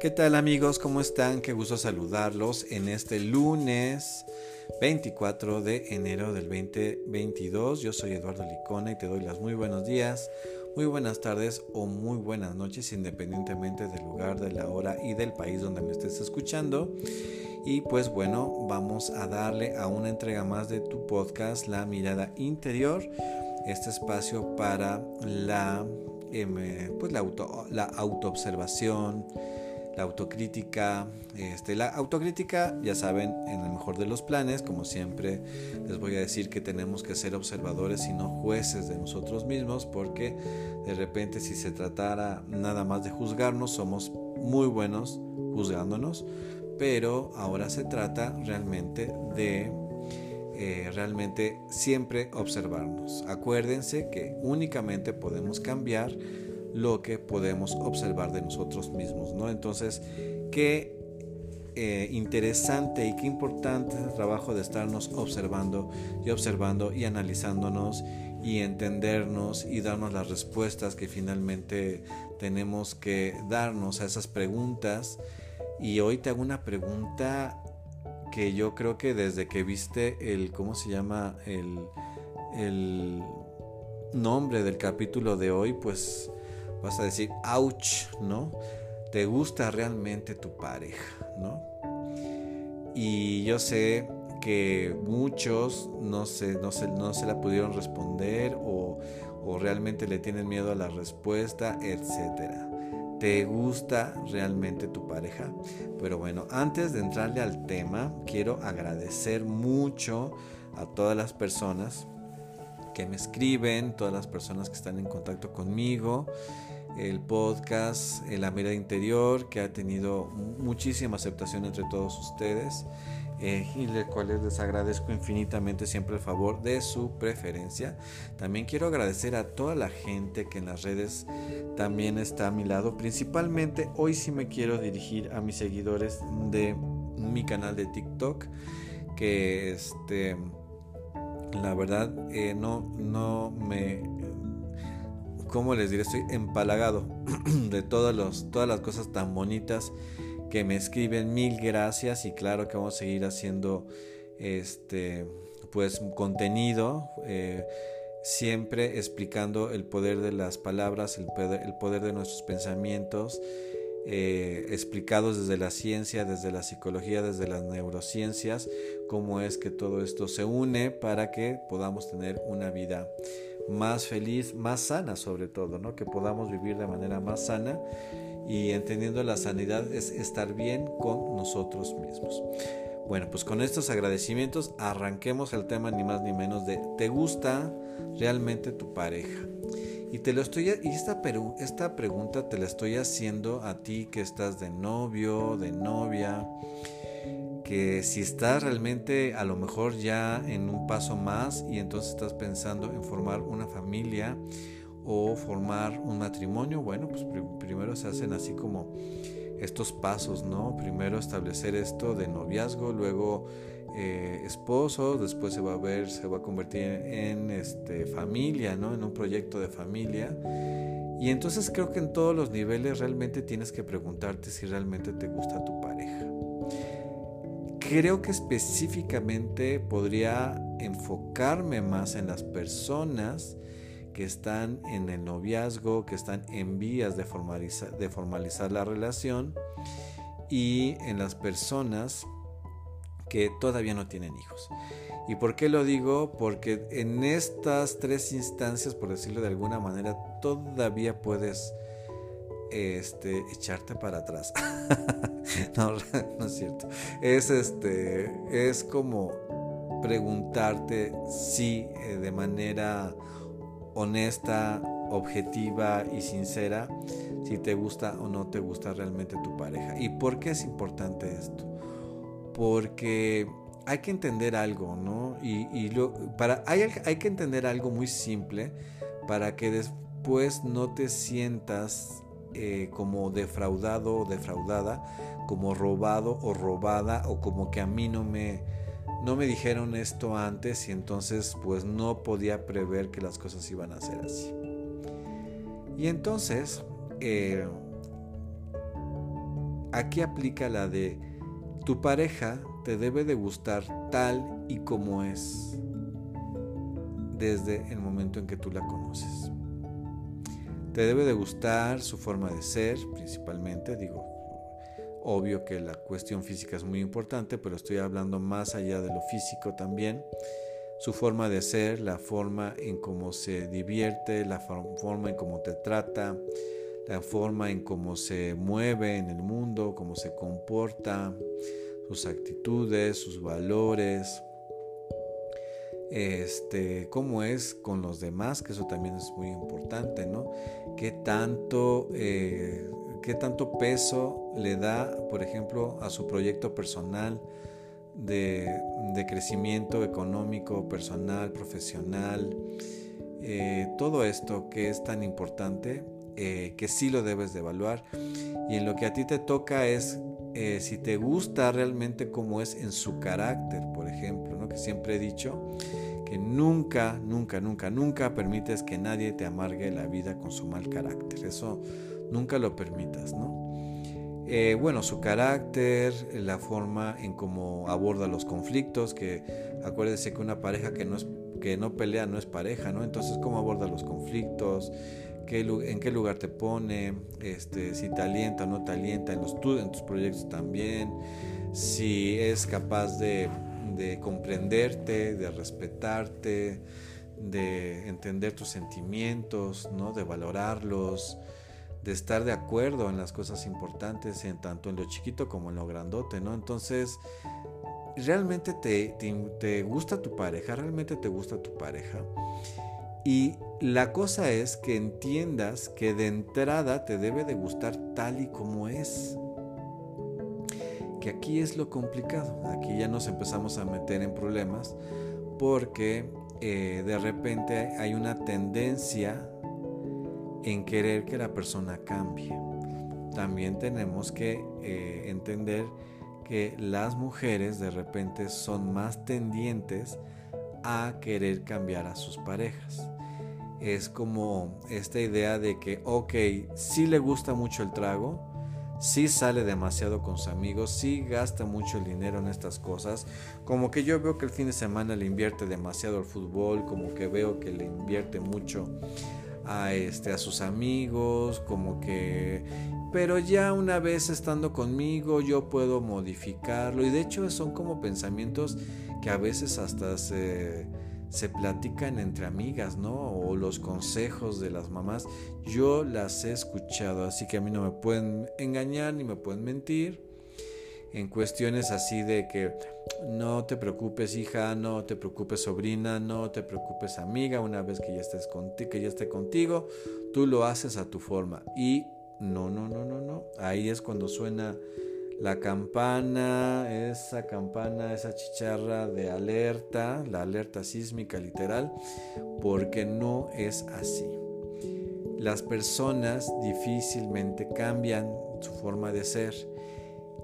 ¿Qué tal amigos? ¿Cómo están? Qué gusto saludarlos en este lunes 24 de enero del 2022. Yo soy Eduardo Licona y te doy las muy buenos días, muy buenas tardes o muy buenas noches independientemente del lugar, de la hora y del país donde me estés escuchando. Y pues bueno, vamos a darle a una entrega más de tu podcast La Mirada Interior, este espacio para la, em, pues la, auto, la autoobservación la autocrítica. Este, la autocrítica, ya saben, en el mejor de los planes, como siempre les voy a decir que tenemos que ser observadores y no jueces de nosotros mismos, porque de repente si se tratara nada más de juzgarnos, somos muy buenos juzgándonos, pero ahora se trata realmente de eh, realmente siempre observarnos. Acuérdense que únicamente podemos cambiar lo que podemos observar de nosotros mismos, ¿no? Entonces, qué eh, interesante y qué importante es el trabajo de estarnos observando y observando y analizándonos y entendernos y darnos las respuestas que finalmente tenemos que darnos a esas preguntas. Y hoy te hago una pregunta que yo creo que desde que viste el, ¿cómo se llama? El, el nombre del capítulo de hoy, pues vas a decir, ouch, ¿no? ¿Te gusta realmente tu pareja, ¿no? Y yo sé que muchos no se, no se, no se la pudieron responder o, o realmente le tienen miedo a la respuesta, etcétera. ¿Te gusta realmente tu pareja? Pero bueno, antes de entrarle al tema, quiero agradecer mucho a todas las personas que me escriben, todas las personas que están en contacto conmigo, el podcast La Mirada Interior, que ha tenido muchísima aceptación entre todos ustedes eh, y de cuales les agradezco infinitamente siempre el favor de su preferencia. También quiero agradecer a toda la gente que en las redes también está a mi lado. Principalmente hoy sí me quiero dirigir a mis seguidores de mi canal de TikTok, que este la verdad eh, no, no me ¿cómo les diré? Estoy empalagado de todas, los, todas las cosas tan bonitas que me escriben. Mil gracias y claro que vamos a seguir haciendo este pues contenido eh, siempre explicando el poder de las palabras, el poder, el poder de nuestros pensamientos, eh, explicados desde la ciencia, desde la psicología, desde las neurociencias, cómo es que todo esto se une para que podamos tener una vida más feliz, más sana sobre todo, ¿no? Que podamos vivir de manera más sana y entendiendo la sanidad es estar bien con nosotros mismos. Bueno, pues con estos agradecimientos arranquemos el tema ni más ni menos de ¿te gusta realmente tu pareja? Y te lo estoy y esta, esta pregunta te la estoy haciendo a ti que estás de novio, de novia, que si estás realmente a lo mejor ya en un paso más y entonces estás pensando en formar una familia o formar un matrimonio, bueno, pues primero se hacen así como estos pasos, ¿no? Primero establecer esto de noviazgo, luego eh, esposo, después se va a ver, se va a convertir en, este, familia, ¿no? En un proyecto de familia. Y entonces creo que en todos los niveles realmente tienes que preguntarte si realmente te gusta tu pareja creo que específicamente podría enfocarme más en las personas que están en el noviazgo, que están en vías de formalizar, la relación y en las personas que todavía no tienen hijos. ¿Y por qué lo digo? Porque en estas tres instancias, por decirlo de alguna manera, todavía puedes este, echarte para atrás. no, no es cierto. Es este, es como preguntarte si eh, de manera honesta, objetiva y sincera si te gusta o no te gusta realmente tu pareja. ¿Y por qué es importante esto? Porque hay que entender algo, ¿no? Y, lo, para, hay, hay que entender algo muy simple para que después no te sientas eh, como defraudado o defraudada, como robado o robada, o como que a mí no me, no me dijeron esto antes y entonces pues no podía prever que las cosas iban a ser así. Y entonces, eh, aquí aplica la de tu pareja te debe de gustar tal y como es desde el momento en que tú la conoces. Te debe de gustar su forma de ser, principalmente, digo, obvio que la cuestión física es muy importante, pero estoy hablando más allá de lo físico también. Su forma de ser, la forma en cómo se divierte, la forma en cómo te trata, la forma en cómo se mueve en el mundo, cómo se comporta, sus actitudes, sus valores, este, cómo es con los demás, que eso también es muy importante, ¿no? ¿Qué tanto, eh, qué tanto peso le da, por ejemplo, a su proyecto personal de, crecimiento económico, personal, profesional? Eh, todo esto que es tan importante, eh, que sí lo debes de evaluar. Y en lo que a ti te toca es si te gusta realmente cómo es en su carácter, por ejemplo, ¿no? que siempre he dicho que nunca, nunca, nunca, nunca permites que nadie te amargue la vida con su mal carácter. Eso nunca lo permitas, ¿no? Eh, bueno, su carácter, la forma en cómo aborda los conflictos, que acuérdese que una pareja que no, es, que no pelea no es pareja, ¿no? Entonces, cómo aborda los conflictos, qué, en qué lugar te pone, este, si te alienta o no te alienta en, los, en tus proyectos también, si es capaz de de comprenderte, de respetarte, de entender tus sentimientos, ¿no? de valorarlos, de estar de acuerdo en las cosas importantes, en tanto en lo chiquito como en lo grandote, ¿no? Entonces, realmente te, te, gusta tu pareja, realmente te gusta tu pareja. Y la cosa es que entiendas que de entrada te debe de gustar tal y como es aquí es lo complicado. Aquí ya nos empezamos a meter en problemas porque eh, de repente hay una tendencia en querer que la persona cambie. También tenemos que eh, entender que las mujeres de repente son más tendientes a querer cambiar a sus parejas. Es como esta idea de que, ok, si le gusta mucho el trago, si sale demasiado con sus amigos, si gasta mucho el dinero en estas cosas, como que yo veo que el fin de semana le invierte demasiado al fútbol, como que veo que le invierte mucho a este a sus amigos, como que pero ya una vez estando conmigo yo puedo modificarlo. Y de hecho son como pensamientos que a veces hasta se se platican entre amigas, ¿no? O los consejos de las mamás. Yo las he escuchado, así que a mí no me pueden engañar ni me pueden mentir. En cuestiones así de que no te preocupes hija, no te preocupes sobrina, no te preocupes amiga, una vez que ya estés contigo, que ya esté contigo, tú lo haces a tu forma. Y no, no, no, no, no. Ahí es cuando suena la campana, esa campana, esa chicharra de alerta, la alerta sísmica literal, porque no es así. Las personas difícilmente cambian su forma de ser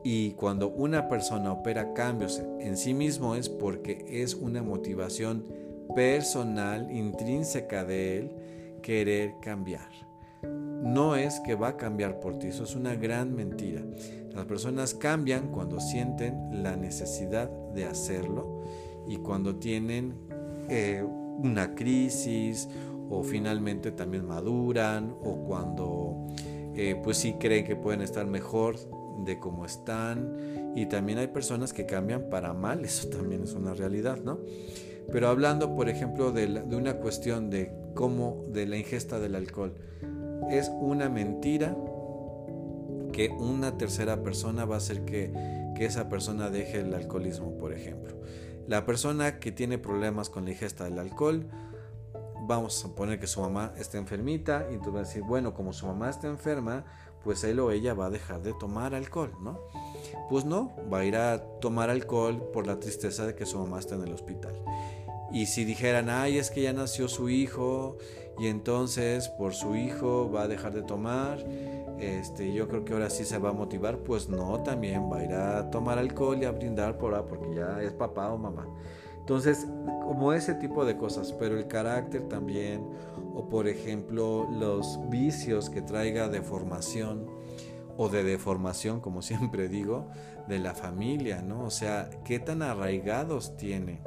y cuando una persona opera cambios en sí mismo es porque es una motivación personal, intrínseca de él, querer cambiar. No es que va a cambiar por ti, eso es una gran mentira. Las personas cambian cuando sienten la necesidad de hacerlo y cuando tienen eh, una crisis o finalmente también maduran o cuando eh, pues sí creen que pueden estar mejor de cómo están y también hay personas que cambian para mal, eso también es una realidad, ¿no? Pero hablando, por ejemplo, de, de una cuestión de cómo, de la ingesta del alcohol, es una mentira que una tercera persona va a hacer que, esa persona deje el alcoholismo, por ejemplo. La persona que tiene problemas con la ingesta del alcohol, vamos a suponer que su mamá está enfermita y entonces va a decir, bueno, como su mamá está enferma, pues él o ella va a dejar de tomar alcohol, ¿no? Pues no, va a ir a tomar alcohol por la tristeza de que su mamá está en el hospital. Y si dijeran, ay, es que ya nació su hijo y entonces por su hijo va a dejar de tomar, este, yo creo que ahora sí se va a motivar, pues no, también va a ir a tomar alcohol y a brindar por ahora porque ya es papá o mamá. Entonces, como ese tipo de cosas, pero el carácter también, o por ejemplo, los vicios que traiga de formación, o de deformación, como siempre digo, de la familia, ¿no? O sea, qué tan arraigados tiene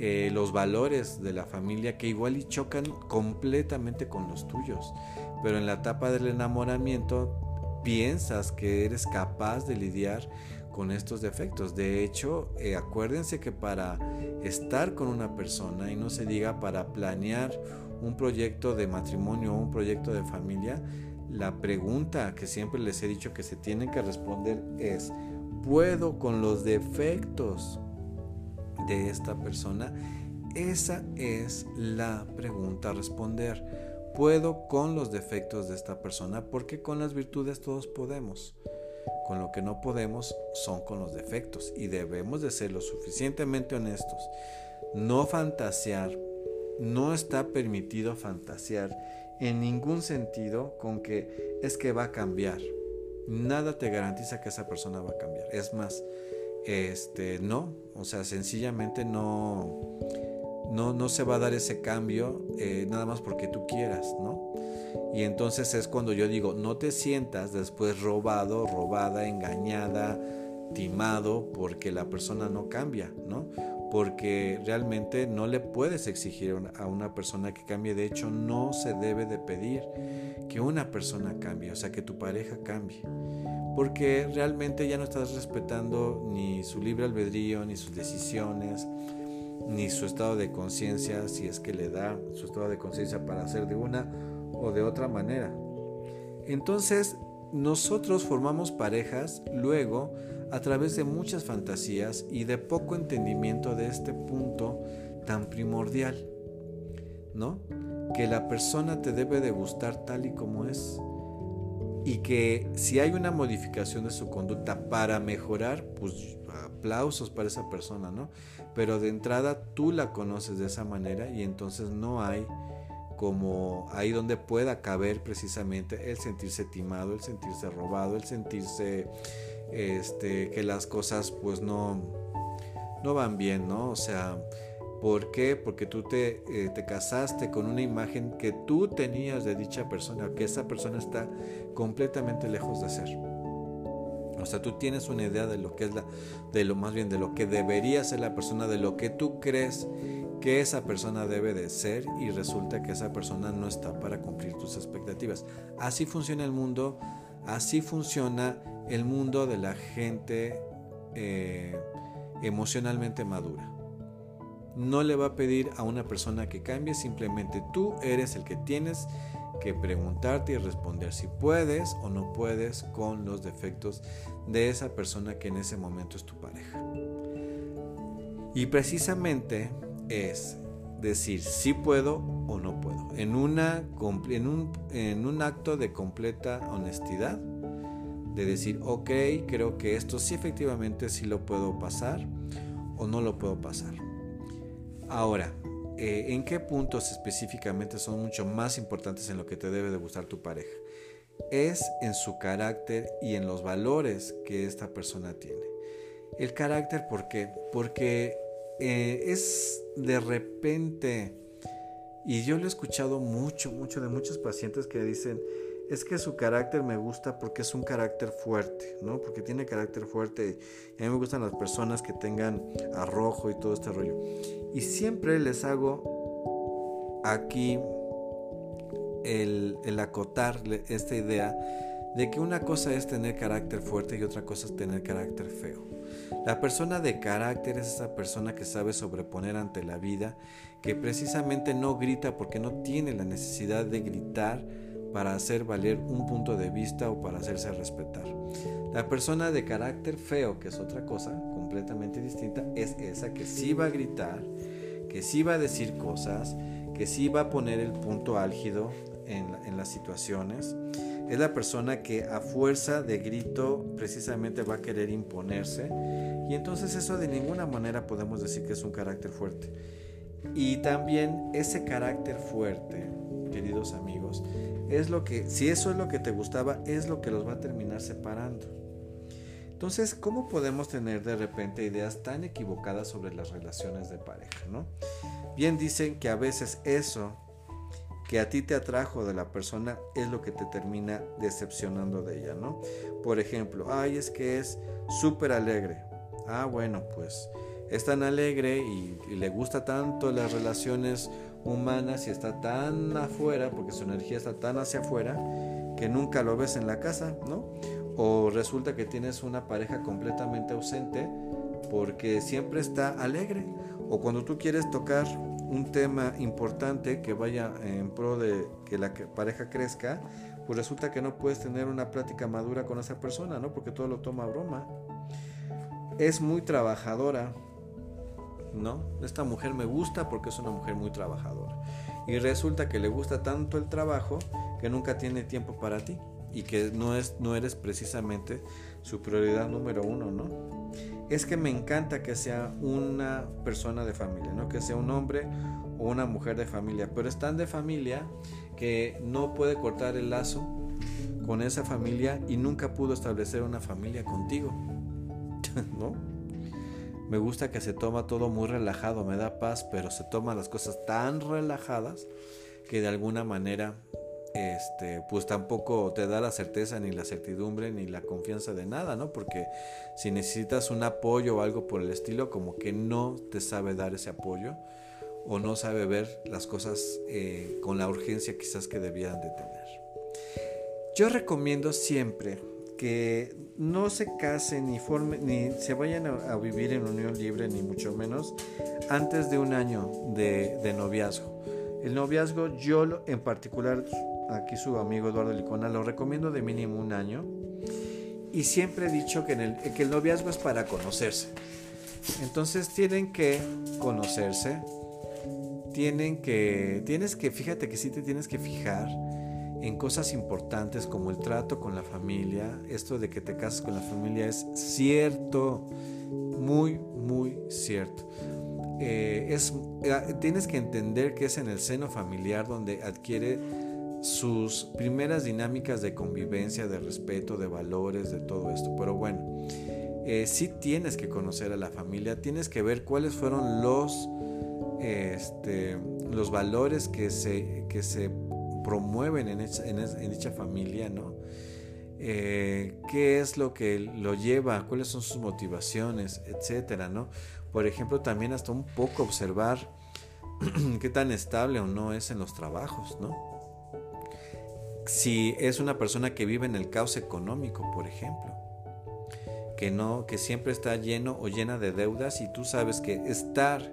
eh, los valores de la familia que igual y chocan completamente con los tuyos. Pero en la etapa del enamoramiento piensas que eres capaz de lidiar con estos defectos. De hecho, eh, acuérdense que para estar con una persona, y no se diga para planear un proyecto de matrimonio o un proyecto de familia, la pregunta que siempre les he dicho que se tienen que responder es, ¿puedo con los defectos de esta persona? Esa es la pregunta a responder. ¿Puedo con los defectos de esta persona? Porque con las virtudes todos podemos. Con lo que no podemos son con los defectos y debemos de ser lo suficientemente honestos. No fantasear. No está permitido fantasear en ningún sentido con que es que va a cambiar. Nada te garantiza que esa persona va a cambiar. Es más, este, no, o sea, sencillamente no, no, no se va a dar ese cambio eh, nada más porque tú quieras, ¿no? Y entonces es cuando yo digo, no te sientas después robado, robada, engañada, timado, porque la persona no cambia, ¿no? Porque realmente no le puedes exigir a una persona que cambie. De hecho, no se debe de pedir que una persona cambie, o sea, que tu pareja cambie. Porque realmente ya no estás respetando ni su libre albedrío, ni sus decisiones, ni su estado de conciencia, si es que le da su estado de conciencia para hacer de una o de otra manera. Entonces, nosotros formamos parejas luego a través de muchas fantasías y de poco entendimiento de este punto tan primordial, ¿no? Que la persona te debe de gustar tal y como es y que si hay una modificación de su conducta para mejorar, pues aplausos para esa persona, ¿no? Pero de entrada tú la conoces de esa manera y entonces no hay como ahí donde pueda caber precisamente el sentirse timado, el sentirse robado, el sentirse este, que las cosas pues no, no van bien, ¿no? O sea, ¿por qué? Porque tú te, eh, te casaste con una imagen que tú tenías de dicha persona, que esa persona está completamente lejos de ser. O sea, tú tienes una idea de lo que es la, de lo más bien de lo que debería ser la persona, de lo que tú crees que esa persona debe de ser y resulta que esa persona no está para cumplir tus expectativas. Así funciona el mundo, así funciona el mundo de la gente eh, emocionalmente madura. No le va a pedir a una persona que cambie, simplemente tú eres el que tienes que preguntarte y responder si puedes o no puedes con los defectos de esa persona que en ese momento es tu pareja. Y precisamente es decir si puedo o no puedo. En, una, en, un, en un acto de completa honestidad, de decir, ok, creo que esto sí efectivamente sí lo puedo pasar o no lo puedo pasar. Ahora, eh, ¿en qué puntos específicamente son mucho más importantes en lo que te debe de gustar tu pareja? Es en su carácter y en los valores que esta persona tiene. El carácter, ¿por qué? Porque eh, es de repente, y yo lo he escuchado mucho, mucho de muchos pacientes que dicen, es que su carácter me gusta porque es un carácter fuerte, ¿no? Porque tiene carácter fuerte. Y a mí me gustan las personas que tengan arrojo y todo este rollo. Y siempre les hago aquí el, el acotar esta idea de que una cosa es tener carácter fuerte y otra cosa es tener carácter feo. La persona de carácter es esa persona que sabe sobreponer ante la vida, que precisamente no grita porque no tiene la necesidad de gritar para hacer valer un punto de vista o para hacerse respetar. La persona de carácter feo, que es otra cosa completamente distinta, es esa que sí va a gritar, que sí va a decir cosas, que sí va a poner el punto álgido en, en las situaciones es la persona que a fuerza de grito precisamente va a querer imponerse y entonces eso de ninguna manera podemos decir que es un carácter fuerte. Y también ese carácter fuerte, queridos amigos, es lo que, si eso es lo que te gustaba, es lo que los va a terminar separando. Entonces, ¿cómo podemos tener de repente ideas tan equivocadas sobre las relaciones de pareja? ¿no? Bien dicen que a veces eso que a ti te atrajo de la persona es lo que te termina decepcionando de ella, ¿no? Por ejemplo, ay, es que es súper alegre. Ah, bueno, pues es tan alegre y, y, le gusta tanto las relaciones humanas y está tan afuera, porque su energía está tan hacia afuera, que nunca lo ves en la casa, ¿no? O resulta que tienes una pareja completamente ausente porque siempre está alegre. O cuando tú quieres tocar un tema importante que vaya en pro de que la pareja crezca, pues resulta que no puedes tener una plática madura con esa persona, ¿no? Porque todo lo toma a broma. Es muy trabajadora, ¿no? Esta mujer me gusta porque es una mujer muy trabajadora. Y resulta que le gusta tanto el trabajo que nunca tiene tiempo para ti y que no, es, no eres precisamente su prioridad número uno, ¿no? Es que me encanta que sea una persona de familia, ¿no? Que sea un hombre o una mujer de familia, pero es tan de familia que no puede cortar el lazo con esa familia y nunca pudo establecer una familia contigo, ¿no? Me gusta que se toma todo muy relajado, me da paz, pero se toma las cosas tan relajadas que de alguna manera este, pues tampoco te da la certeza ni la certidumbre ni la confianza de nada, ¿no? Porque si necesitas un apoyo o algo por el estilo, como que no te sabe dar ese apoyo o no sabe ver las cosas eh, con la urgencia quizás que debían de tener. Yo recomiendo siempre que no se casen ni, formen, ni se vayan a, vivir en unión libre, ni mucho menos, antes de un año de, de noviazgo. El noviazgo, yo en particular aquí su amigo Eduardo Licona, lo recomiendo de mínimo un año. Y siempre he dicho que, el, noviazgo es para conocerse. Entonces tienen que conocerse. Tienen que, tienes que, fíjate que sí te tienes que fijar en cosas importantes como el trato con la familia. Esto de que te casas con la familia es cierto, muy, muy cierto. Eh, es, eh, tienes que entender que es en el seno familiar donde adquiere sus primeras dinámicas de convivencia, de respeto, de valores, de todo esto. Pero bueno, eh, sí tienes que conocer a la familia, tienes que ver cuáles fueron los, este, los valores que se, que se promueven en, dicha familia, ¿no? Eh, qué es lo que lo lleva, cuáles son sus motivaciones, etcétera, ¿no? Por ejemplo, también hasta un poco observar qué tan estable o no es en los trabajos, ¿no? Si es una persona que vive en el caos económico, por ejemplo, que no, que siempre está lleno o llena de deudas y tú sabes que estar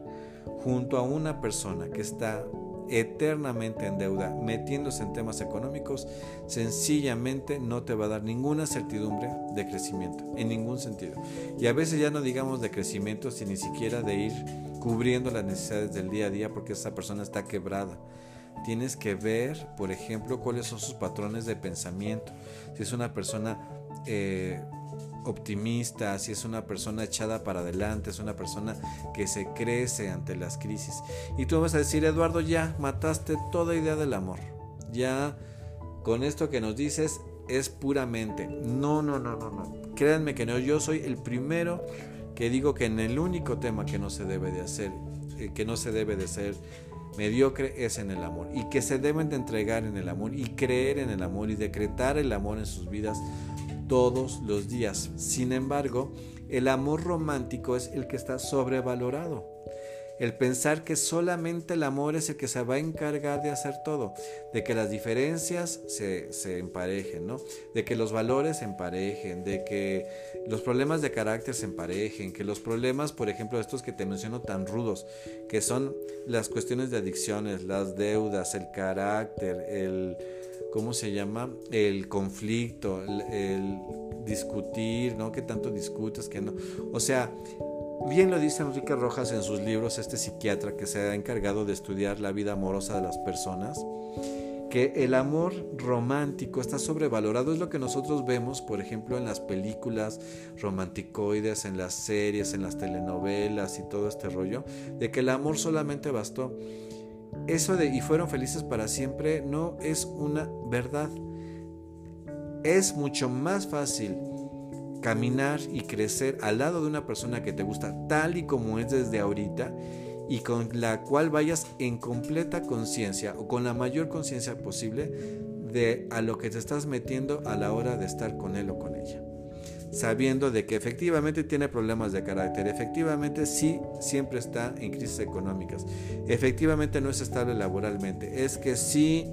junto a una persona que está eternamente en deuda, metiéndose en temas económicos, sencillamente no te va a dar ninguna certidumbre de crecimiento, en ningún sentido. Y a veces ya no digamos de crecimiento, sino ni siquiera de ir cubriendo las necesidades del día a día porque esa persona está quebrada tienes que ver, por ejemplo, cuáles son sus patrones de pensamiento. Si es una persona eh, optimista, si es una persona echada para adelante, es una persona que se crece ante las crisis. Y tú vas a decir, Eduardo, ya mataste toda idea del amor. Ya con esto que nos dices es puramente. No, no, no, no, no. Créanme que no, yo soy el primero que digo que en el único tema que no se debe de hacer, eh, que no se debe de ser mediocre es en el amor y que se deben de entregar en el amor y creer en el amor y decretar el amor en sus vidas todos los días. Sin embargo, el amor romántico es el que está sobrevalorado el pensar que solamente el amor es el que se va a encargar de hacer todo, de que las diferencias se, se, emparejen, ¿no? de que los valores se emparejen, de que los problemas de carácter se emparejen, que los problemas, por ejemplo, estos que te menciono tan rudos, que son las cuestiones de adicciones, las deudas, el carácter, el... ¿Cómo se llama? El conflicto, el, el discutir, ¿no? Que tanto discutes, que no. O sea, Bien lo dice Enrique Rojas en sus libros, este psiquiatra que se ha encargado de estudiar la vida amorosa de las personas, que el amor romántico está sobrevalorado. Es lo que nosotros vemos, por ejemplo, en las películas romanticoides, en las series, en las telenovelas y todo este rollo, de que el amor solamente bastó. Eso de y fueron felices para siempre no es una verdad. Es mucho más fácil caminar y crecer al lado de una persona que te gusta tal y como es desde ahorita y con la cual vayas en completa conciencia o con la mayor conciencia posible de a lo que te estás metiendo a la hora de estar con él o con ella. Sabiendo de que efectivamente tiene problemas de carácter, efectivamente sí siempre está en crisis económicas, efectivamente no es estable laboralmente, es que sí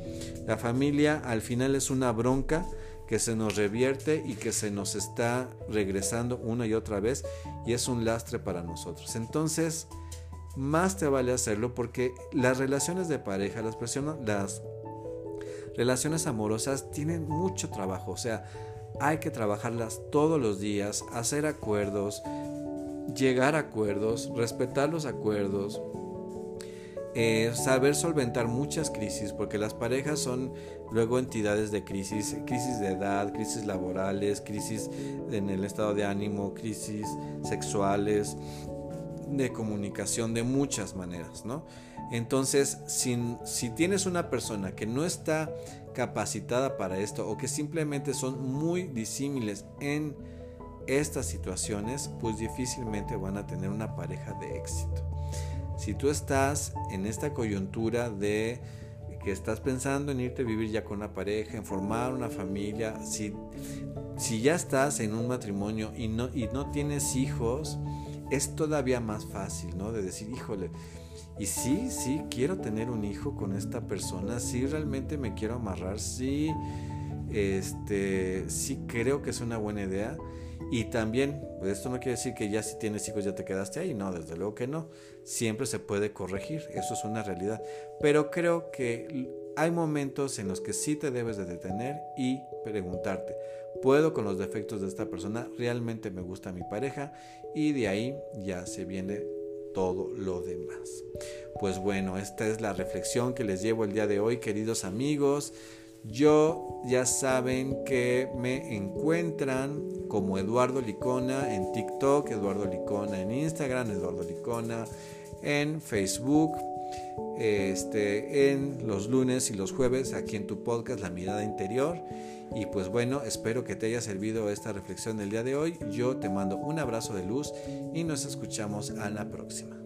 la familia al final es una bronca que se nos revierte y que se nos está regresando una y otra vez y es un lastre para nosotros. Entonces, más te vale hacerlo porque las relaciones de pareja, las personas, las relaciones amorosas tienen mucho trabajo, o sea, hay que trabajarlas todos los días, hacer acuerdos, llegar a acuerdos, respetar los acuerdos, eh, saber solventar muchas crisis, porque las parejas son luego entidades de crisis, crisis de edad, crisis laborales, crisis en el estado de ánimo, crisis sexuales, de comunicación de muchas maneras, ¿no? Entonces, si tienes una persona que no está capacitada para esto o que simplemente son muy disímiles en estas situaciones, pues difícilmente van a tener una pareja de éxito. Si tú estás en esta coyuntura de que estás pensando en irte a vivir ya con una pareja, en formar una familia, si, si ya estás en un matrimonio y no, y no tienes hijos, es todavía más fácil, ¿no? De decir, híjole, y sí, sí, quiero tener un hijo con esta persona, sí, realmente me quiero amarrar, sí, este, sí creo que es una buena idea. Y también, pues esto no quiere decir que ya si tienes hijos ya te quedaste ahí, no, desde luego que no. Siempre se puede corregir, eso es una realidad. Pero creo que hay momentos en los que sí te debes de detener y preguntarte, ¿puedo con los defectos de esta persona? ¿Realmente me gusta mi pareja? Y de ahí ya se viene todo lo demás. Pues bueno, esta es la reflexión que les llevo el día de hoy, queridos amigos. Yo ya saben que me encuentran como Eduardo Licona en TikTok, Eduardo Licona en Instagram, Eduardo Licona en Facebook, este, en los lunes y los jueves aquí en tu podcast La Mirada Interior. Y pues bueno, espero que te haya servido esta reflexión del día de hoy. Yo te mando un abrazo de luz y nos escuchamos a la próxima.